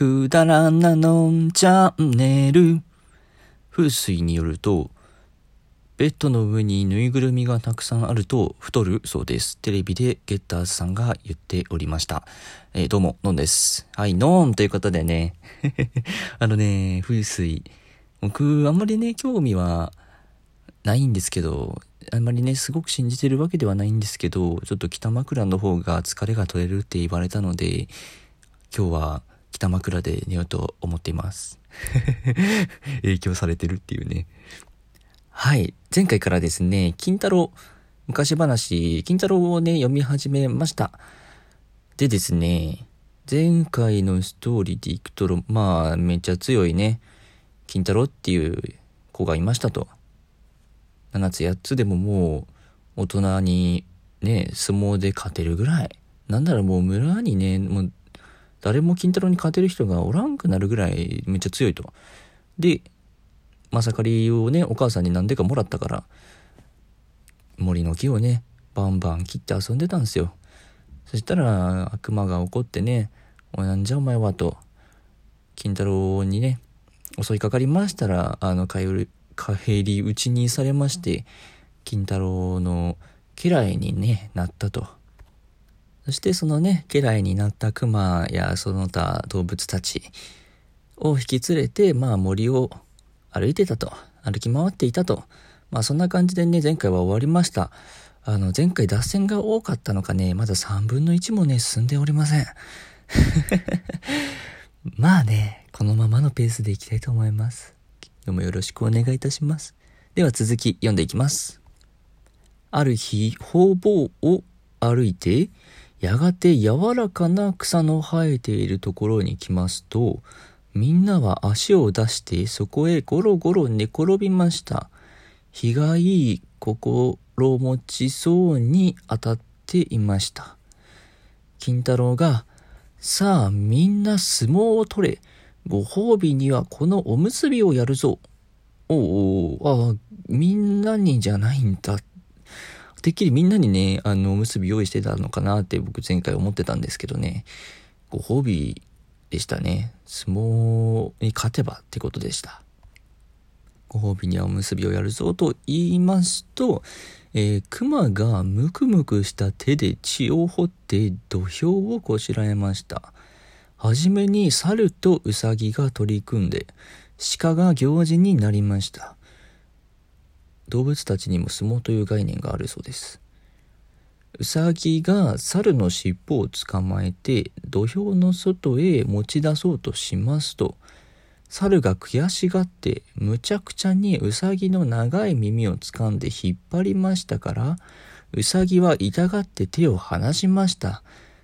くだらなのんチャンネル。風水によると、ベッドの上にぬいぐるみがたくさんあると太るそうです。テレビでゲッターズさんが言っておりました。えー、どうも、ノンです。はい、ノンということでね。あのね、風水。僕、あんまりね、興味はないんですけど、あんまりね、すごく信じてるわけではないんですけど、ちょっと北枕の方が疲れが取れるって言われたので、今日は北枕で寝ようと思っています。影響されてるっていうね。はい。前回からですね、金太郎、昔話、金太郎をね、読み始めました。でですね、前回のストーリーでいくと、まあ、めっちゃ強いね、金太郎っていう子がいましたと。7つ8つでももう大人にね、相撲で勝てるぐらい。なんならもう村にね、もう誰も金太郎に勝てる人がおらんくなるぐらいめっちゃ強いと。で、まさかりをね、お母さんに何でかもらったから、森の木をね、バンバン切って遊んでたんですよ。そしたら悪魔が怒ってね、おいなんじゃお前はと、金太郎にね、襲いかかりましたら、あの、帰り討ちにされまして、金太郎の家来に、ね、なったと。そしてそのね、家来になった熊やその他動物たちを引き連れて、まあ森を歩いてたと。歩き回っていたと。まあそんな感じでね、前回は終わりました。あの、前回脱線が多かったのかね、まだ3分の1もね、進んでおりません。まあね、このままのペースでいきたいと思います。どうもよろしくお願いいたします。では続き読んでいきます。ある日、方々を歩いて、やがて柔らかな草の生えているところに来ますと、みんなは足を出してそこへゴロゴロ寝転びました。日がいい心持ちそうに当たっていました。金太郎が、さあみんな相撲を取れ。ご褒美にはこのおむすびをやるぞ。おおあみんなにじゃないんだ。てっきりみんなにね、あの、おむすび用意してたのかなって僕前回思ってたんですけどね。ご褒美でしたね。相撲に勝てばってことでした。ご褒美にはおむすびをやるぞと言いますと、えー、熊がムクムクした手で血を掘って土俵をこしらえました。はじめに猿とウサギが取り組んで、鹿が行事になりました。動物たちにも相撲という概念があるそうです。うさぎが猿の尻尾を捕まえて土俵の外へ持ち出そうとしますと猿が悔しがってむちゃくちゃにうさぎの長い耳を掴んで引っ張りましたからうさぎは痛がって手を離しました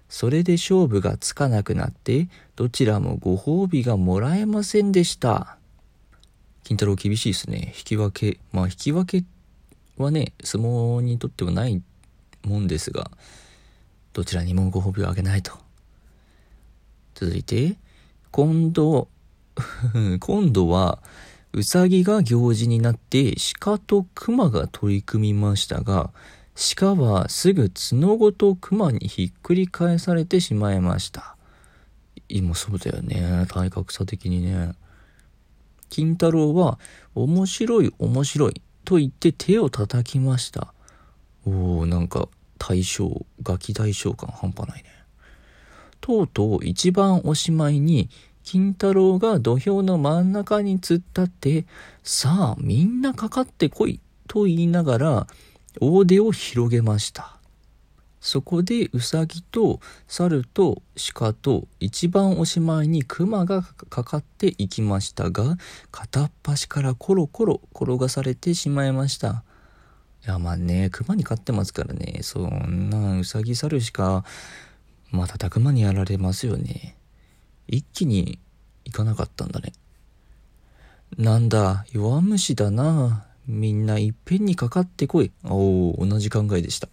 それで勝負がつかなくなってどちらもご褒美がもらえませんでした金太郎厳しいですね引き分けまあ引き分けはね相撲にとってはないもんですが、どちらにもご褒美をあげないと。続いて、今度、今度は、うさぎが行事になって鹿と熊が取り組みましたが、鹿はすぐ角ごと熊にひっくり返されてしまいました。今そうだよね。体格差的にね。金太郎は面白い面白いと言って手を叩きました。おおなんか大将、ガキ大将感半端ないね。とうとう一番おしまいに、金太郎が土俵の真ん中に突っ立って、さあみんなかかってこいと言いながら、大手を広げました。そこでウサギと猿と鹿と一番おしまいに熊がかかっていきましたが、片っ端からコロコロ転がされてしまいました。いや、まあね、熊に飼ってますからね、そんな、うさぎ猿しか、まあ、た熊にやられますよね。一気に行かなかったんだね。なんだ、弱虫だな。みんないっぺんにかかってこい。おお、同じ考えでした。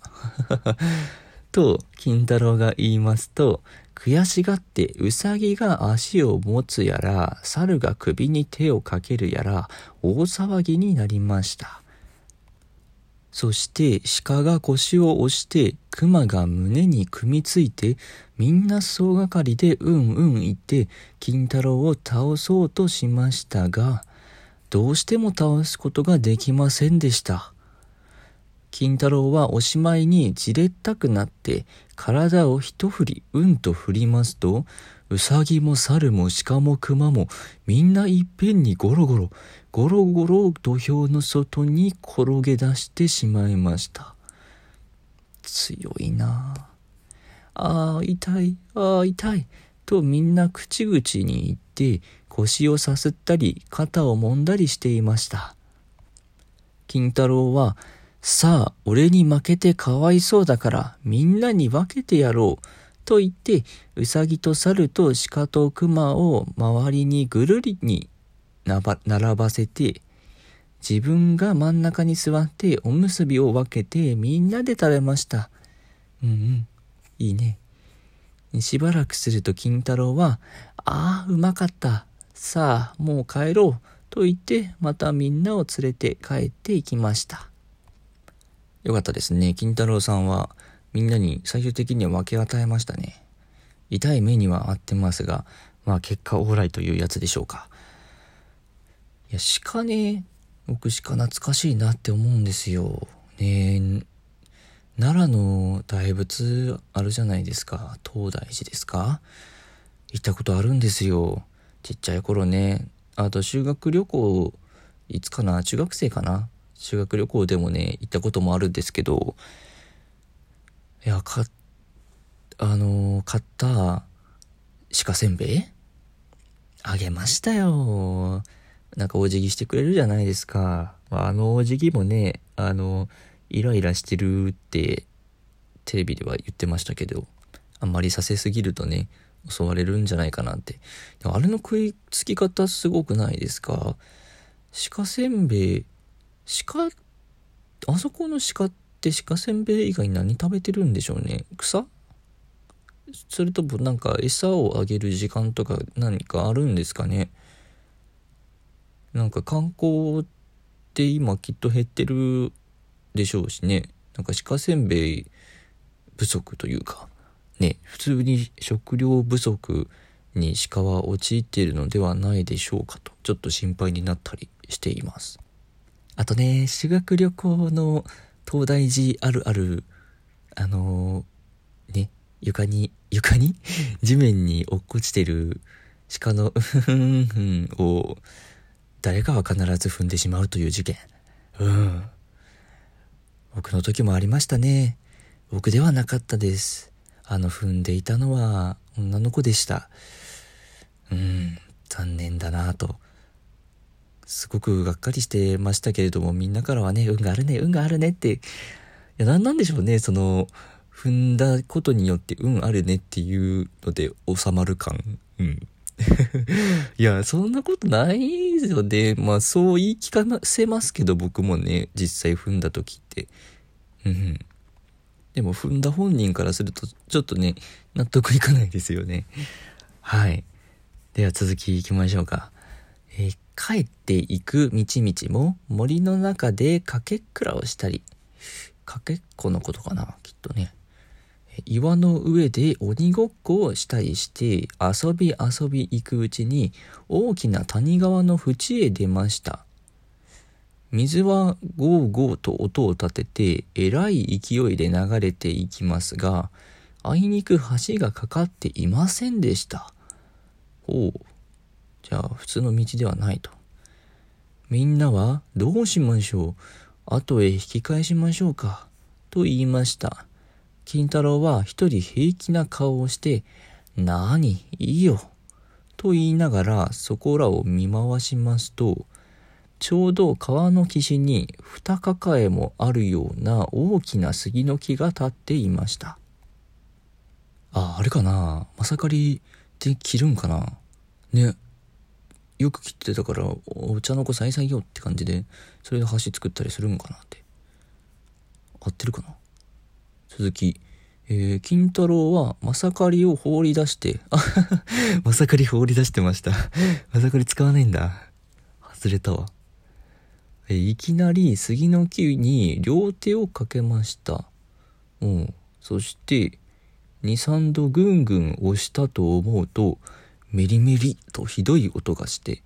と、金太郎が言いますと、悔しがってうさぎが足を持つやら、猿が首に手をかけるやら、大騒ぎになりました。そして鹿が腰を押して熊が胸に組みついてみんな総がかりでうんうん言って金太郎を倒そうとしましたがどうしても倒すことができませんでした金太郎はおしまいにじれったくなって体を一振りうんと振りますとうさぎも猿も鹿も熊もみんないっぺんにゴロゴロゴロゴロ土俵の外に転げ出してしまいました。強いな。ああ痛いああ痛いとみんな口々に言って腰をさすったり肩を揉んだりしていました。金太郎はさあ俺に負けてかわいそうだからみんなに分けてやろうと言ってうさぎと猿と鹿と熊を周りにぐるりに並ばせて自分が真ん中に座っておむすびを分けてみんなで食べました。うんうん。いいね。しばらくすると金太郎は「ああうまかった。さあもう帰ろう」と言ってまたみんなを連れて帰っていきました。よかったですね金太郎さんはみんなに最終的には分け与えましたね痛い目には合ってますがまあ結果オーライというやつでしょうかいや、鹿ね、僕鹿懐かしいなって思うんですよ。ね奈良の大仏あるじゃないですか。東大寺ですか行ったことあるんですよ。ちっちゃい頃ね。あと修学旅行、いつかな？中学生かな？修学旅行でもね、行ったこともあるんですけど、いや、か、あの買った鹿せんべいあげましたよ。なんかお辞儀してくれるじゃないですか。あのお辞儀もね、あの、イライラしてるってテレビでは言ってましたけど、あんまりさせすぎるとね、襲われるんじゃないかなって。あれの食いつき方すごくないですか？鹿せんべい、鹿、あそこの鹿って鹿せんべい以外に何食べてるんでしょうね？草？それともなんか餌をあげる時間とか何かあるんですかね？なんか観光って今きっと減ってるでしょうしね。なんか鹿せんべい不足というか。ね普通に食料不足に鹿は陥っているのではないでしょうかとちょっと心配になったりしています。あとね修学旅行の東大寺あるあるあのー、ね床に床に？地面に落っこちてる鹿の うふんふんを誰かは必ず踏んでしまうという事件。うん。僕の時もありましたね。僕ではなかったです。あの踏んでいたのは女の子でした。うん、残念だなぁと。すごくがっかりしてましたけれども、みんなからはね、運があるね、運があるねって、いや、なんなんでしょうね、その、踏んだことによって運あるねっていうので収まる感。うん。いや、そんなことないですよね。まあ、そう言い聞かせますけど、僕もね、実際踏んだ時って。うん。でも、踏んだ本人からすると、ちょっとね、納得いかないですよね。はい。では、続きいきましょうか。えー、帰っていく道々も森の中でかけっくらをしたり、かけっこのことかな、きっとね。岩の上で鬼ごっこをしたりして遊び遊び行くうちに大きな谷川の縁へ出ました。水はゴーゴーと音を立ててえらい勢いで流れていきますが、あいにく橋がかかっていませんでした。ほう。じゃあ普通の道ではないと。みんなはどうしましょう？後へ引き返しましょうか？と言いました。金太郎は一人平気な顔をして、なに、いいよ。と言いながらそこらを見回しますと、ちょうど川の岸に二抱えもあるような大きな杉の木が立っていました。あ、あれかな？まさかりで切るんかな？ね。よく切ってたから、お茶の子さいさいよって感じで、それで橋作ったりするんかなって。合ってるかな？続き、えー、金太郎はまさかりを放り出して、あまさかり放り出してました。まさかり使わないんだ。外れたわ。えいきなり杉の木に両手をかけました。うん。そして、2、3度ぐんぐん押したと思うと、メリメリとひどい音がして、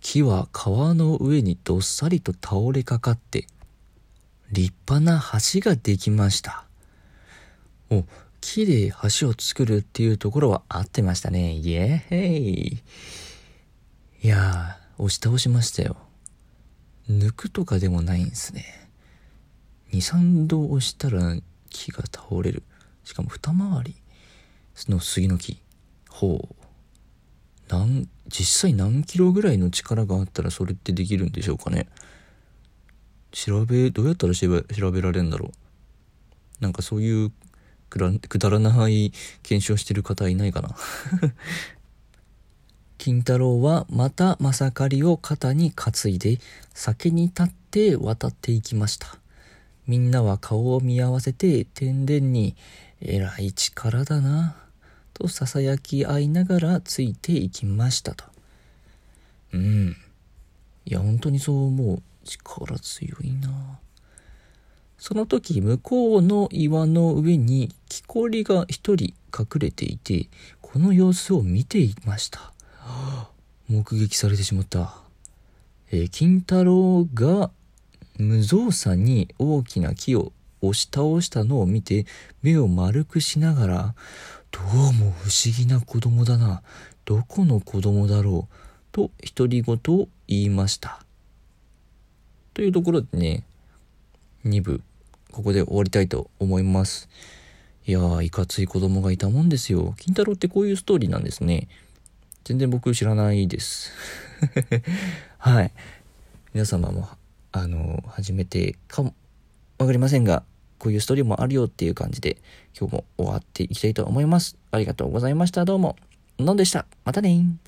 木は川の上にどっさりと倒れかかって、立派な橋ができました。お、木で橋を作るっていうところは合ってましたね。イエーイ。いやー、押し倒しましたよ。抜くとかでもないんですね。2、3度押したら木が倒れる。しかも二回りの杉の木。ほう。なん、実際何キロぐらいの力があったらそれってできるんでしょうかね？調べ、どうやったら調べ調べられるんだろう？なんかそういうくらくだらない検証してる方いないかな？金太郎はまたまさかりを肩に担いで酒に立って渡っていきました。みんなは顔を見合わせて天然に偉い力だなと囁き合いながらついていきましたと。うん。いや本当にそう思う。力強いなその時向こうの岩の上に木こりが一人隠れていてこの様子を見ていました。目撃されてしまった。えー金太郎が無造作に大きな木を押し倒したのを見て目を丸くしながらどうも不思議な子供だな。どこの子供だろう。と独り言を言いました。というところでね2部ここで終わりたいと思います。いやーいかつい子供がいたもんですよ。金太郎ってこういうストーリーなんですね。全然僕知らないです。はい。皆様もあの初めてかもわかりませんがこういうストーリーもあるよっていう感じで今日も終わっていきたいと思います。ありがとうございました。どうも。のんでした。またね